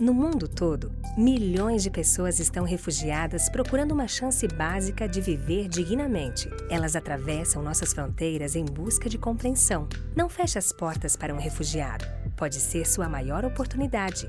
No mundo todo, milhões de pessoas estão refugiadas procurando uma chance básica de viver dignamente. Elas atravessam nossas fronteiras em busca de compreensão. Não feche as portas para um refugiado. Pode ser sua maior oportunidade.